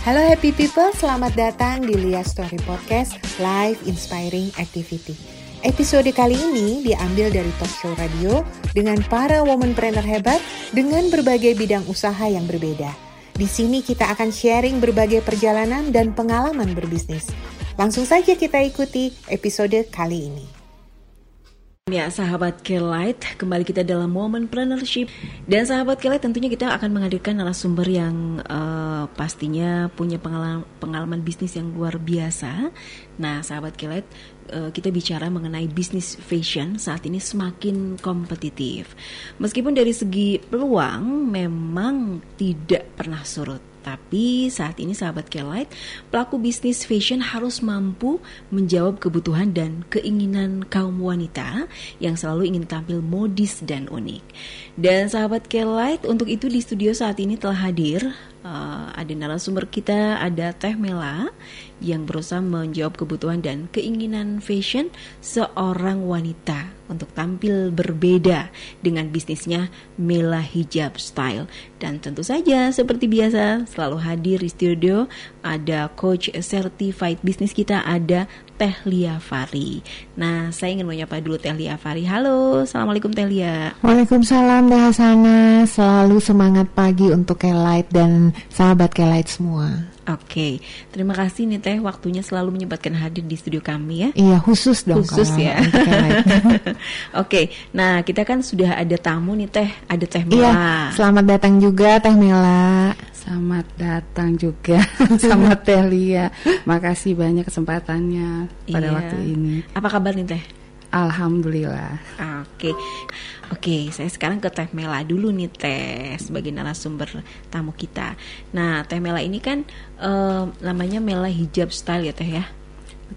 Halo happy people, selamat datang di Lia Story Podcast Live Inspiring Activity. Episode kali ini diambil dari talk show radio dengan para womanpreneur hebat dengan berbagai bidang usaha yang berbeda. Di sini kita akan sharing berbagai perjalanan dan pengalaman berbisnis. Langsung saja kita ikuti episode kali ini. Ya, sahabat Kelight, kembali kita dalam Womanpreneurship dan sahabat Kelight tentunya kita akan menghadirkan narasumber yang uh, pastinya punya pengalaman, pengalaman bisnis yang luar biasa. Nah, sahabat Kelight, uh, kita bicara mengenai bisnis fashion saat ini semakin kompetitif. Meskipun dari segi peluang memang tidak pernah surut. Tapi saat ini sahabat Kelight, pelaku bisnis fashion harus mampu menjawab kebutuhan dan keinginan kaum wanita yang selalu ingin tampil modis dan unik. Dan sahabat Kelight, untuk itu di studio saat ini telah hadir uh, ada narasumber kita, ada Teh Mela yang berusaha menjawab kebutuhan dan keinginan fashion seorang wanita untuk tampil berbeda dengan bisnisnya Mela Hijab Style. Dan tentu saja seperti biasa selalu hadir di studio ada coach certified bisnis kita ada Teh Lia Fari. Nah, saya ingin menyapa dulu Teh Lia Fari. Halo, Assalamualaikum Teh Lia. Waalaikumsalam Bahasana. Selalu semangat pagi untuk Kelight dan sahabat Kelight semua. Oke, terima kasih nih Teh waktunya selalu menyempatkan hadir di studio kami ya. Iya khusus dong. Khusus ya. Oke, nah kita kan sudah ada tamu nih Teh, ada Teh Mela. Iya, selamat datang juga Teh Mela. Selamat datang juga sama Teh Lia. Makasih banyak kesempatannya pada iya. waktu ini. Apa kabar nih Teh? Alhamdulillah. Oke. Oke, saya sekarang ke Teh Mela dulu nih Teh sebagai narasumber tamu kita. Nah, Teh Mela ini kan uh, namanya Mela Hijab Style ya Teh ya.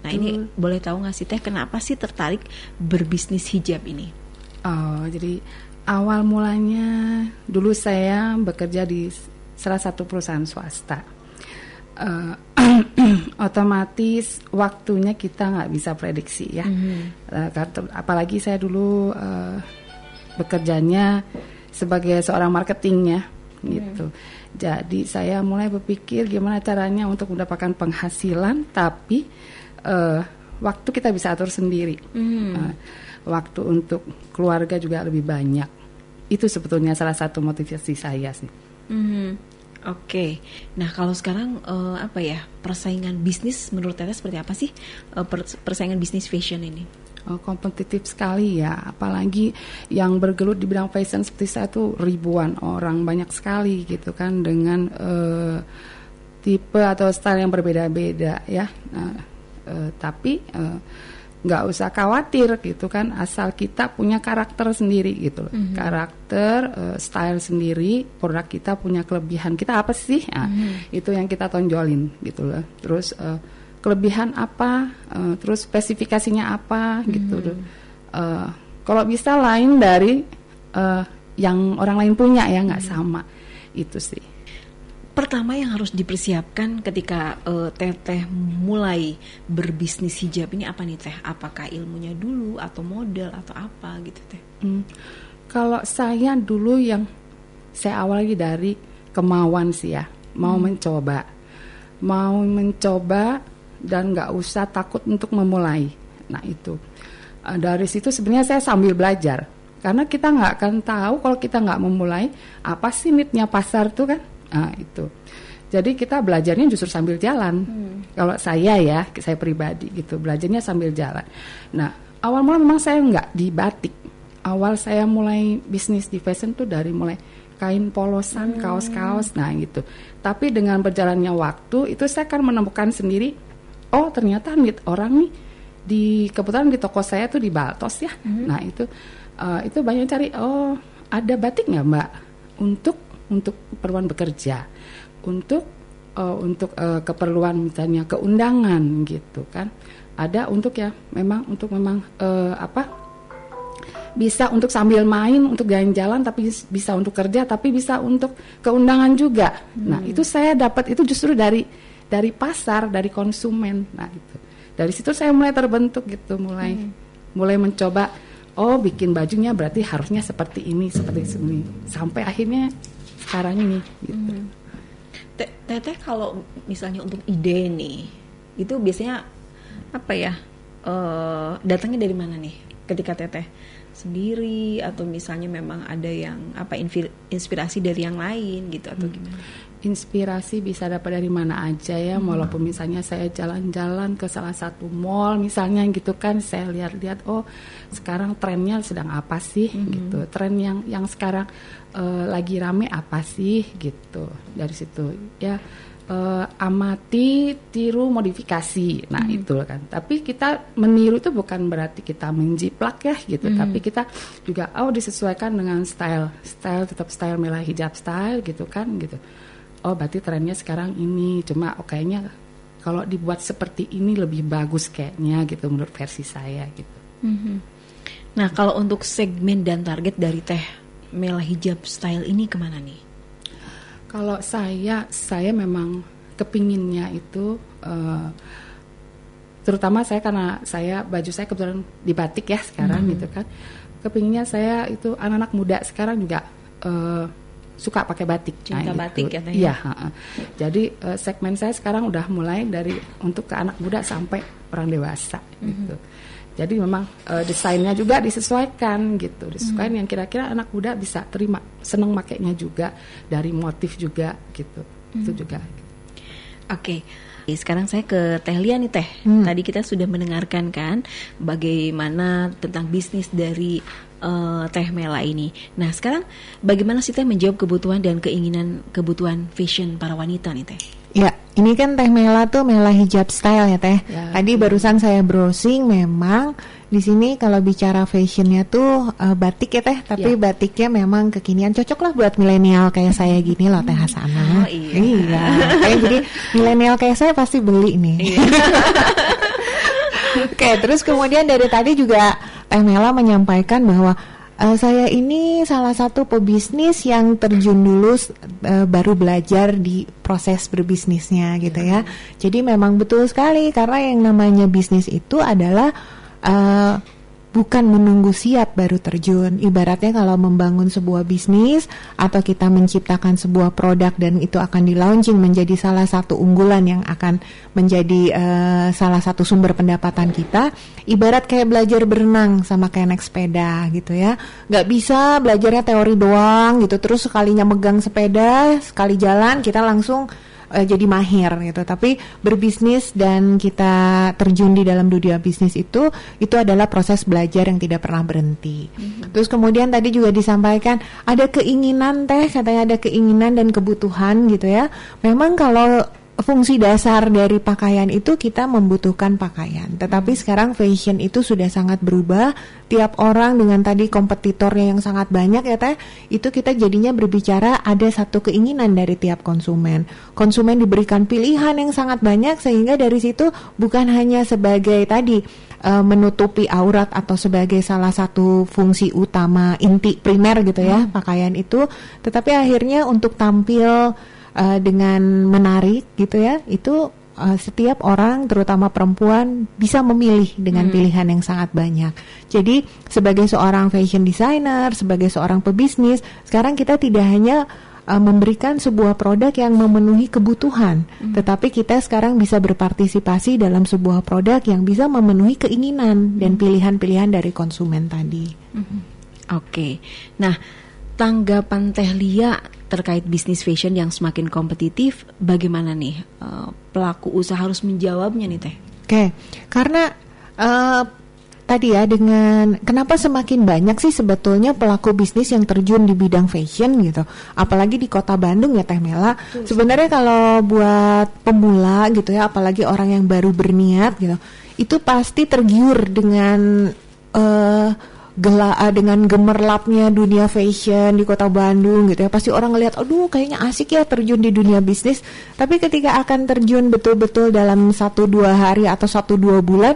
Nah, Betul. ini boleh tahu nggak sih Teh kenapa sih tertarik berbisnis hijab ini? Oh, jadi awal mulanya dulu saya bekerja di salah satu perusahaan swasta. Uh, otomatis waktunya kita nggak bisa prediksi ya. Mm -hmm. uh, apalagi saya dulu uh, bekerjanya sebagai seorang marketing ya gitu. Hmm. Jadi saya mulai berpikir gimana caranya untuk mendapatkan penghasilan tapi uh, waktu kita bisa atur sendiri. Hmm. Uh, waktu untuk keluarga juga lebih banyak. Itu sebetulnya salah satu motivasi saya sih. Hmm. Oke, okay. nah kalau sekarang uh, apa ya persaingan bisnis menurut Tete seperti apa sih uh, persaingan bisnis fashion ini? uh, kompetitif sekali ya apalagi yang bergelut di bidang fashion seperti saya tuh ribuan orang banyak sekali gitu kan dengan uh, tipe atau style yang berbeda-beda ya nah, uh, tapi uh, nggak usah khawatir gitu kan asal kita punya karakter sendiri gitu loh mm-hmm. karakter uh, style sendiri produk kita punya kelebihan kita apa sih nah, mm-hmm. itu yang kita tonjolin gitu loh terus uh, kelebihan apa, uh, terus spesifikasinya apa gitu. hmm. gitu. Uh, kalau bisa lain dari uh, yang orang lain punya ya nggak hmm. sama itu sih. Pertama yang harus dipersiapkan ketika uh, teteh mulai berbisnis hijab ini apa nih teh? Apakah ilmunya dulu atau modal atau apa gitu teh? Hmm. Kalau saya dulu yang saya awali dari kemauan sih ya, mau hmm. mencoba, mau mencoba dan nggak usah takut untuk memulai. Nah itu uh, dari situ sebenarnya saya sambil belajar karena kita nggak akan tahu kalau kita nggak memulai apa sih nitnya pasar tuh kan. Nah itu. Jadi kita belajarnya justru sambil jalan. Hmm. Kalau saya ya, saya pribadi gitu, belajarnya sambil jalan. Nah, awal mula memang saya nggak di batik. Awal saya mulai bisnis di fashion tuh dari mulai kain polosan, kaos-kaos, nah gitu. Tapi dengan berjalannya waktu itu saya akan menemukan sendiri oh ternyata nih orang nih di kebetulan di toko saya tuh di Baltos ya. Mm-hmm. Nah itu uh, itu banyak cari oh ada batik nggak mbak untuk untuk keperluan bekerja, untuk uh, untuk uh, keperluan misalnya keundangan gitu kan. Ada untuk ya memang untuk memang uh, apa bisa untuk sambil main untuk jalan-jalan tapi bisa untuk kerja tapi bisa untuk keundangan juga. Hmm. Nah, itu saya dapat itu justru dari dari pasar, dari konsumen. Nah, itu. Dari situ saya mulai terbentuk gitu, mulai hmm. mulai mencoba oh bikin bajunya berarti harusnya seperti ini, seperti ini. Sampai akhirnya sekarang ini gitu. Hmm. Teteh kalau misalnya untuk ide nih, itu biasanya apa ya? Uh, datangnya dari mana nih? Ketika Teteh sendiri atau misalnya memang ada yang apa inspirasi dari yang lain gitu atau hmm. gimana? Inspirasi bisa dapat dari mana aja ya, hmm. walaupun misalnya saya jalan-jalan ke salah satu mall misalnya gitu kan, saya lihat-lihat oh sekarang trennya sedang apa sih hmm. gitu, tren yang yang sekarang uh, lagi rame apa sih gitu dari situ ya uh, amati tiru modifikasi nah hmm. itu kan tapi kita meniru itu bukan berarti kita menjiplak ya gitu hmm. tapi kita juga oh disesuaikan dengan style style tetap style merah hijab style gitu kan gitu oh berarti trennya sekarang ini cuma oh kayaknya kalau dibuat seperti ini lebih bagus kayaknya gitu menurut versi saya gitu. -hmm. Nah kalau untuk segmen dan target dari teh Mela hijab style ini ke mana nih? Kalau saya, saya memang kepinginnya itu, uh, terutama saya karena saya baju saya kebetulan di batik ya sekarang hmm. gitu kan, kepinginnya saya itu anak-anak muda sekarang juga uh, suka pakai batik. Cinta nah, batik ya? Iya. Jadi uh, segmen saya sekarang udah mulai dari untuk ke anak muda sampai orang dewasa hmm. gitu. Jadi memang uh, desainnya juga disesuaikan gitu, disesuaikan hmm. yang kira-kira anak muda bisa terima, senang makainya juga dari motif juga gitu, hmm. itu juga. Oke. Okay. Sekarang saya ke Teh Lia nih Teh. Hmm. Tadi kita sudah mendengarkan kan bagaimana tentang bisnis dari uh, Teh Mela ini. Nah sekarang bagaimana sih Teh menjawab kebutuhan dan keinginan kebutuhan fashion para wanita nih Teh? Ya, ini kan Teh Mela tuh Mela hijab style ya Teh. Ya, Tadi ya. barusan saya browsing memang di sini kalau bicara fashionnya tuh uh, batik ya Teh, tapi ya. batiknya memang kekinian cocok lah buat milenial kayak saya gini loh Teh Hasana. Oh iya. Iya. kayak jadi milenial kayak saya pasti beli nih. Iya. Oke, terus kemudian dari tadi juga Mela menyampaikan bahwa Uh, saya ini salah satu pebisnis yang terjun dulu uh, baru belajar di proses berbisnisnya gitu ya. Jadi memang betul sekali karena yang namanya bisnis itu adalah uh, bukan menunggu siap baru terjun. Ibaratnya kalau membangun sebuah bisnis atau kita menciptakan sebuah produk dan itu akan di launching menjadi salah satu unggulan yang akan menjadi uh, salah satu sumber pendapatan kita. Ibarat kayak belajar berenang sama kayak naik sepeda gitu ya. Gak bisa belajarnya teori doang gitu terus sekalinya megang sepeda sekali jalan kita langsung uh, jadi mahir gitu. Tapi berbisnis dan kita terjun di dalam dunia bisnis itu itu adalah proses belajar yang tidak pernah berhenti. Mm-hmm. Terus kemudian tadi juga disampaikan ada keinginan teh katanya ada keinginan dan kebutuhan gitu ya. Memang kalau fungsi dasar dari pakaian itu kita membutuhkan pakaian. Tetapi hmm. sekarang fashion itu sudah sangat berubah. Tiap orang dengan tadi kompetitornya yang sangat banyak ya teh, itu kita jadinya berbicara ada satu keinginan dari tiap konsumen. Konsumen diberikan pilihan yang sangat banyak sehingga dari situ bukan hanya sebagai tadi uh, menutupi aurat atau sebagai salah satu fungsi utama inti primer gitu ya hmm. pakaian itu, tetapi akhirnya untuk tampil uh, dengan menarik gitu ya itu uh, setiap orang terutama perempuan bisa memilih dengan hmm. pilihan yang sangat banyak. Jadi sebagai seorang fashion designer, sebagai seorang pebisnis, sekarang kita tidak hanya uh, memberikan sebuah produk yang memenuhi kebutuhan, hmm. tetapi kita sekarang bisa berpartisipasi dalam sebuah produk yang bisa memenuhi keinginan dan hmm. pilihan-pilihan dari konsumen tadi. Hmm. Oke. Okay. Nah, tanggapan Teh Lia terkait bisnis fashion yang semakin kompetitif, bagaimana nih uh, pelaku usaha harus menjawabnya nih Teh? Oke, okay. karena uh, tadi ya dengan kenapa semakin banyak sih sebetulnya pelaku bisnis yang terjun di bidang fashion gitu apalagi di kota Bandung ya Teh Mela sebenarnya kalau buat pemula gitu ya apalagi orang yang baru berniat gitu itu pasti tergiur dengan uh, gelak uh, dengan gemerlapnya dunia fashion di kota Bandung gitu ya pasti orang ngelihat aduh kayaknya asik ya terjun di dunia bisnis tapi ketika akan terjun betul-betul dalam satu dua hari atau satu dua bulan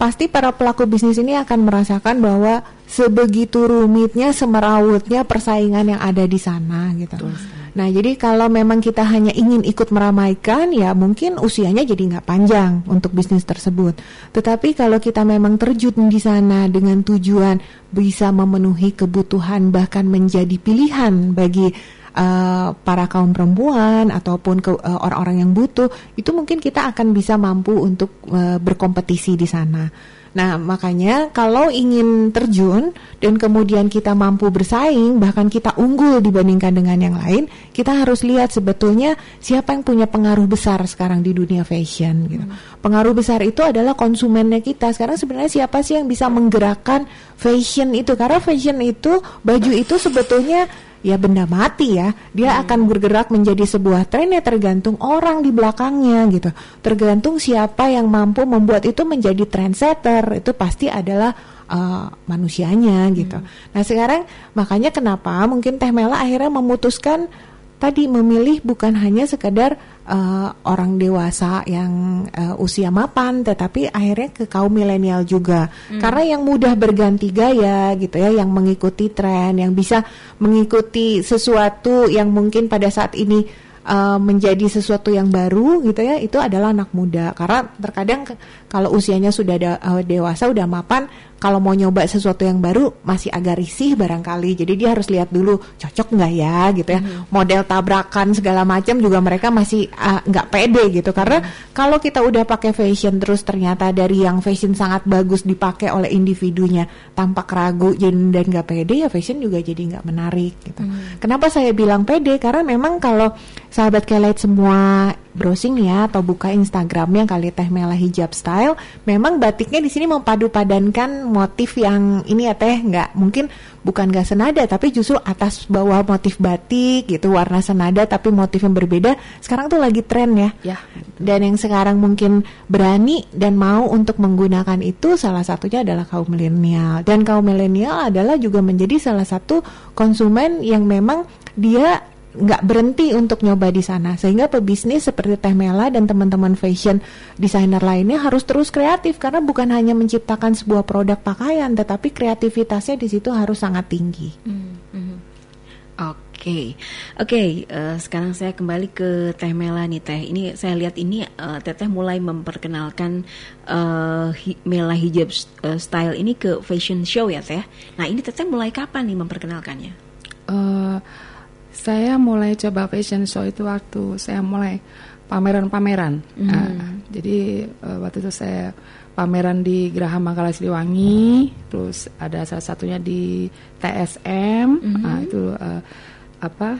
pasti para pelaku bisnis ini akan merasakan bahwa sebegitu rumitnya semerawutnya persaingan yang ada di sana gitu. Betul. Nah, jadi kalau memang kita hanya ingin ikut meramaikan, ya mungkin usianya jadi nggak panjang untuk bisnis tersebut. Tetapi kalau kita memang terjun di sana dengan tujuan bisa memenuhi kebutuhan bahkan menjadi pilihan bagi uh, para kaum perempuan ataupun ke uh, orang-orang yang butuh itu mungkin kita akan bisa mampu untuk uh, berkompetisi di sana. Nah, makanya kalau ingin terjun dan kemudian kita mampu bersaing, bahkan kita unggul dibandingkan dengan yang lain, kita harus lihat sebetulnya siapa yang punya pengaruh besar sekarang di dunia fashion gitu. Hmm. Pengaruh besar itu adalah konsumennya kita. Sekarang sebenarnya siapa sih yang bisa menggerakkan fashion itu? Karena fashion itu, baju itu sebetulnya ya benda mati ya dia hmm. akan bergerak menjadi sebuah tren ya tergantung orang di belakangnya gitu tergantung siapa yang mampu membuat itu menjadi trendsetter itu pasti adalah uh, manusianya gitu hmm. nah sekarang makanya kenapa mungkin Teh Mela akhirnya memutuskan tadi memilih bukan hanya sekedar uh, orang dewasa yang uh, usia mapan tetapi akhirnya ke kaum milenial juga hmm. karena yang mudah berganti gaya gitu ya yang mengikuti tren yang bisa mengikuti sesuatu yang mungkin pada saat ini uh, menjadi sesuatu yang baru gitu ya itu adalah anak muda karena terkadang kalau usianya sudah uh, dewasa udah mapan kalau mau nyoba sesuatu yang baru masih agak risih barangkali jadi dia harus lihat dulu cocok nggak ya gitu ya hmm. model tabrakan segala macam juga mereka masih uh, nggak pede gitu karena hmm. kalau kita udah pakai fashion terus ternyata dari yang fashion sangat bagus dipakai oleh individunya tampak ragu dan nggak pede ya fashion juga jadi nggak menarik gitu hmm. kenapa saya bilang pede karena memang kalau sahabat kelet semua browsing ya atau buka Instagramnya kali Teh Mela Hijab Style, memang batiknya di sini mempadu padankan motif yang ini ya Teh nggak mungkin bukan nggak senada tapi justru atas bawah motif batik gitu warna senada tapi motif yang berbeda sekarang tuh lagi tren ya. Ya. Dan yang sekarang mungkin berani dan mau untuk menggunakan itu salah satunya adalah kaum milenial dan kaum milenial adalah juga menjadi salah satu konsumen yang memang dia nggak berhenti untuk nyoba di sana sehingga pebisnis seperti Teh Mela dan teman-teman fashion designer lainnya harus terus kreatif karena bukan hanya menciptakan sebuah produk pakaian tetapi kreativitasnya di situ harus sangat tinggi. Mm -hmm. Oke, okay. oke. Okay, uh, eh, sekarang saya kembali ke Teh Mela nih Teh. Ini saya lihat ini uh, Teteh mulai memperkenalkan uh, hi Mela hijab uh, style ini ke fashion show ya Teh. Nah ini Teteh mulai kapan nih memperkenalkannya? Uh, saya mulai coba fashion show itu waktu saya mulai pameran-pameran. Mm. Uh, jadi uh, waktu itu saya pameran di Geraha Mangkala Siliwangi, terus ada salah satunya di TSM, mm -hmm. uh, itu uh, apa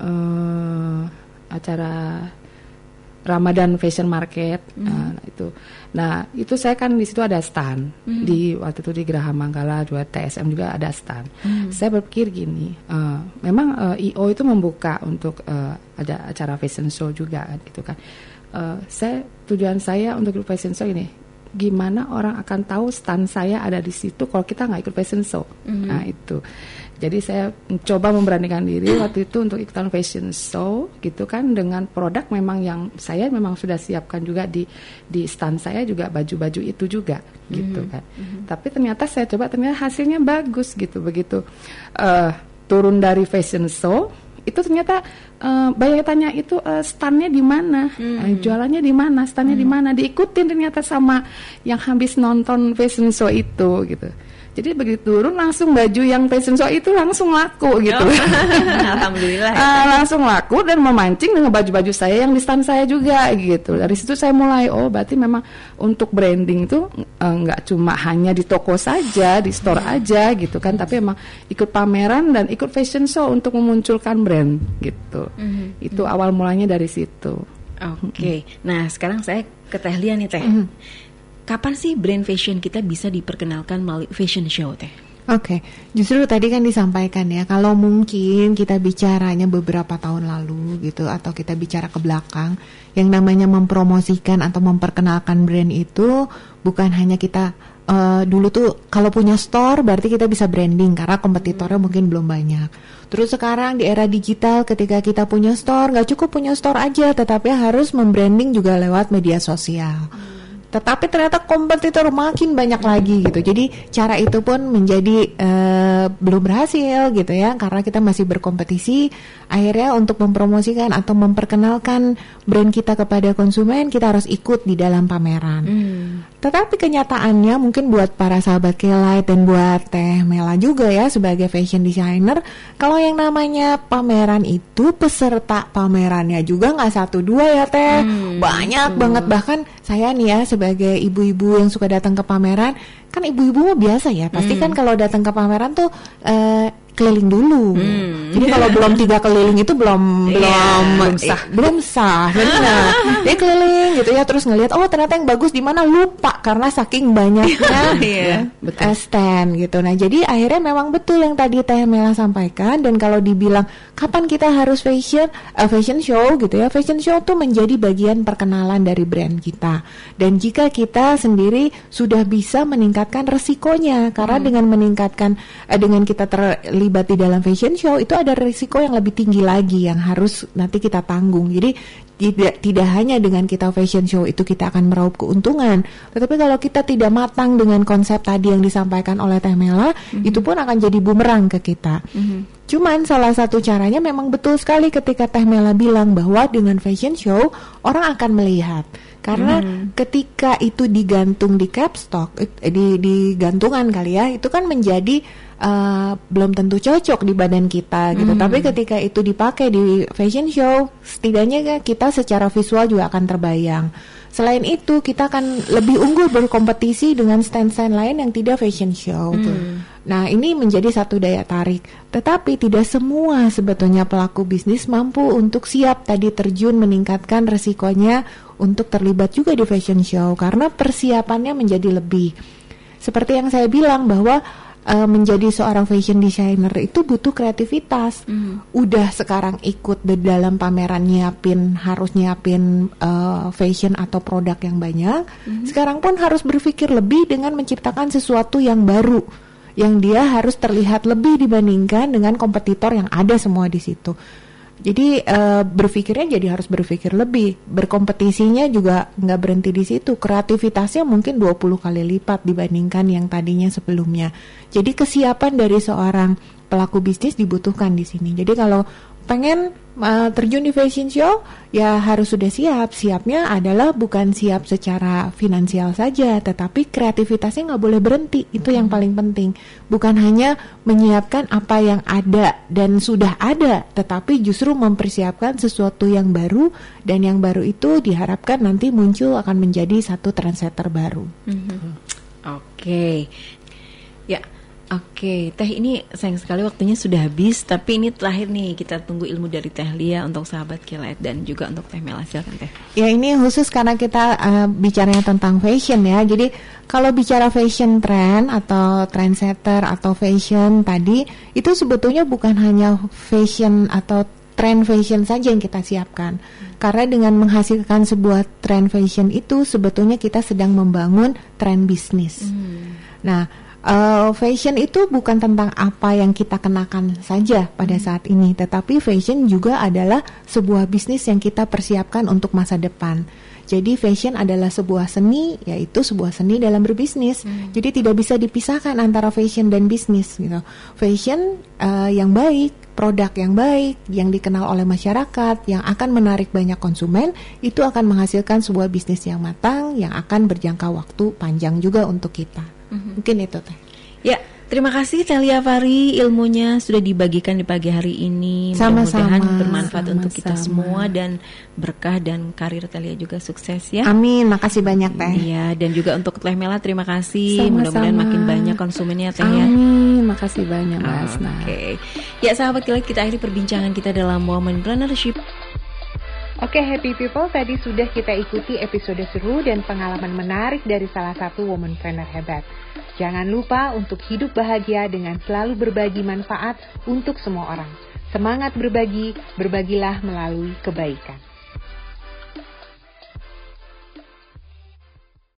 uh, acara Ramadan Fashion Market mm. uh, itu. Nah itu saya kan di situ ada stand mm. di waktu itu di Geraha Manggala juga TSM juga ada stand. Mm. Saya berpikir gini, uh, memang uh, eh, IO itu membuka untuk uh, ada acara fashion show juga gitu kan. Uh, saya tujuan saya untuk fashion show ini gimana orang akan tahu stand saya ada di situ kalau kita nggak ikut fashion show. Mm. Nah itu. Jadi saya coba memberanikan diri waktu itu untuk ikutan fashion show gitu kan dengan produk memang yang saya memang sudah siapkan juga di di stand saya juga baju-baju itu juga gitu mm-hmm. kan. Mm-hmm. Tapi ternyata saya coba ternyata hasilnya bagus gitu begitu uh, turun dari fashion show itu ternyata uh, banyak tanya itu uh, standnya di mana, hmm. uh, jualannya di mana, standnya hmm. di mana, diikutin ternyata sama yang habis nonton fashion show itu gitu. Jadi begitu turun langsung baju yang fashion show itu langsung laku gitu. Oh. Alhamdulillah. uh, langsung laku dan memancing dengan baju-baju saya yang di stand saya juga gitu. Dari situ saya mulai oh berarti memang untuk branding itu uh, nggak cuma hanya di toko saja, di store yeah. aja gitu kan, tapi emang ikut pameran dan ikut fashion show untuk memunculkan brand gitu. Mm -hmm. Itu awal mulanya dari situ. Oke. Okay. Mm -hmm. Nah, sekarang saya ke Teh Lia nih Teh. Mm -hmm kapan sih brand fashion kita bisa diperkenalkan melalui fashion show teh? Oke, okay. justru tadi kan disampaikan ya, kalau mungkin kita bicaranya beberapa tahun lalu gitu, atau kita bicara ke belakang, yang namanya mempromosikan atau memperkenalkan brand itu bukan hanya kita uh, dulu tuh kalau punya store berarti kita bisa branding karena kompetitornya hmm. mungkin belum banyak. Terus sekarang di era digital ketika kita punya store nggak cukup punya store aja, tetapi harus membranding juga lewat media sosial. Hmm tetapi ternyata kompetitor makin banyak lagi gitu. Jadi cara itu pun menjadi uh, belum berhasil gitu ya karena kita masih berkompetisi. Akhirnya untuk mempromosikan atau memperkenalkan brand kita kepada konsumen kita harus ikut di dalam pameran. Hmm. Tetapi kenyataannya mungkin buat para sahabat Kelite dan buat Teh Mela juga ya sebagai fashion designer, kalau yang namanya pameran itu peserta pamerannya juga nggak satu dua ya Teh, hmm, banyak banget bahkan saya nih ya sebagai ibu-ibu yang suka datang ke pameran kan ibu-ibu mah biasa ya pasti hmm. kan kalau datang ke pameran tuh uh, keliling dulu. Hmm. Jadi kalau belum tiga keliling itu belum yeah, belum belum sah. Eh, belum sah. Benar. Dia keliling gitu ya terus ngelihat oh ternyata yang bagus di mana lupa karena saking banyaknya yeah, betul. stand gitu. Nah, jadi akhirnya memang betul yang tadi Teh Mela sampaikan dan kalau dibilang kapan kita harus fashion uh, fashion show gitu ya. Fashion show tuh menjadi bagian perkenalan dari brand kita. Dan jika kita sendiri sudah bisa meningkatkan resikonya karena hmm. dengan meningkatkan uh, dengan kita terlibat terlibat di dalam fashion show itu ada risiko yang lebih tinggi lagi yang harus nanti kita tanggung. Jadi tidak tidak hanya dengan kita fashion show itu kita akan meraup keuntungan, tetapi kalau kita tidak matang dengan konsep tadi yang disampaikan oleh Teh Mela, mm-hmm. itu pun akan jadi bumerang ke kita. Mm-hmm. Cuman salah satu caranya memang betul sekali ketika Teh Mela bilang bahwa dengan fashion show orang akan melihat karena hmm. ketika itu digantung di capstock eh, di di gantungan kali ya itu kan menjadi uh, belum tentu cocok di badan kita gitu. Mm. Tapi ketika itu dipakai di fashion show, setidaknya kita secara visual juga akan terbayang. Selain itu, kita akan lebih unggul berkompetisi dengan stand-stand lain yang tidak fashion show. Mm. Nah, ini menjadi satu daya tarik. Tetapi tidak semua sebetulnya pelaku bisnis mampu untuk siap tadi terjun meningkatkan resikonya untuk terlibat juga di fashion show karena persiapannya menjadi lebih. Seperti yang saya bilang bahwa uh, menjadi seorang fashion designer itu butuh kreativitas. Mm. Udah sekarang ikut di dalam pameran nyiapin harus nyiapin uh, fashion atau produk yang banyak. Mm. Sekarang pun harus berpikir lebih dengan menciptakan sesuatu yang baru yang dia harus terlihat lebih dibandingkan dengan kompetitor yang ada semua di situ. Jadi uh, berpikirnya jadi harus berpikir lebih. Berkompetisinya juga nggak berhenti di situ. Kreativitasnya mungkin 20 kali lipat dibandingkan yang tadinya sebelumnya. Jadi kesiapan dari seorang pelaku bisnis dibutuhkan di sini. Jadi kalau pengen uh, terjun di fashion show ya harus sudah siap. Siapnya adalah bukan siap secara finansial saja tetapi kreativitasnya nggak boleh berhenti. Itu yang paling penting. Bukan hanya menyiapkan apa yang ada dan sudah ada tetapi justru mempersiapkan sesuatu yang baru dan yang baru itu diharapkan nanti muncul akan menjadi satu trendsetter baru. Mm -hmm. oke. Okay. ya Oke, Teh ini sayang sekali waktunya sudah habis, tapi ini terakhir nih kita tunggu ilmu dari Teh Lia untuk sahabat Kilat dan juga untuk Teh Mela silakan Teh. Ya ini khusus karena kita uh, bicaranya tentang fashion ya. Jadi kalau bicara fashion trend atau trendsetter atau fashion tadi itu sebetulnya bukan hanya fashion atau trend fashion saja yang kita siapkan. Karena dengan menghasilkan sebuah trend fashion itu sebetulnya kita sedang membangun trend bisnis. Hmm. Nah, uh, fashion itu bukan tentang apa yang kita kenakan saja pada hmm. saat ini, tetapi fashion juga adalah sebuah bisnis yang kita persiapkan untuk masa depan. Jadi fashion adalah sebuah seni, yaitu sebuah seni dalam berbisnis. Hmm. Jadi tidak bisa dipisahkan antara fashion dan bisnis. Gitu. Fashion uh, yang baik, produk yang baik, yang dikenal oleh masyarakat, yang akan menarik banyak konsumen, itu akan menghasilkan sebuah bisnis yang matang, yang akan berjangka waktu panjang juga untuk kita. Mm-hmm. Mungkin itu teh. Ya, terima kasih Telia Fari ilmunya sudah dibagikan di pagi hari ini. Mudah-mudahan bermanfaat sama, untuk kita sama. semua dan berkah dan karir Telia juga sukses ya. Amin, makasih banyak Teh. Iya, dan juga untuk Teh Mela terima kasih. Mudah-mudahan makin banyak konsumennya Teh ya. Amin, makasih banyak Mas. Oke. Okay. Ya, sahabat kilat kita akhiri perbincangan kita dalam Woman Plannership. Oke happy people, tadi sudah kita ikuti episode seru dan pengalaman menarik dari salah satu woman planner hebat. Jangan lupa untuk hidup bahagia dengan selalu berbagi manfaat untuk semua orang. Semangat berbagi, berbagilah melalui kebaikan.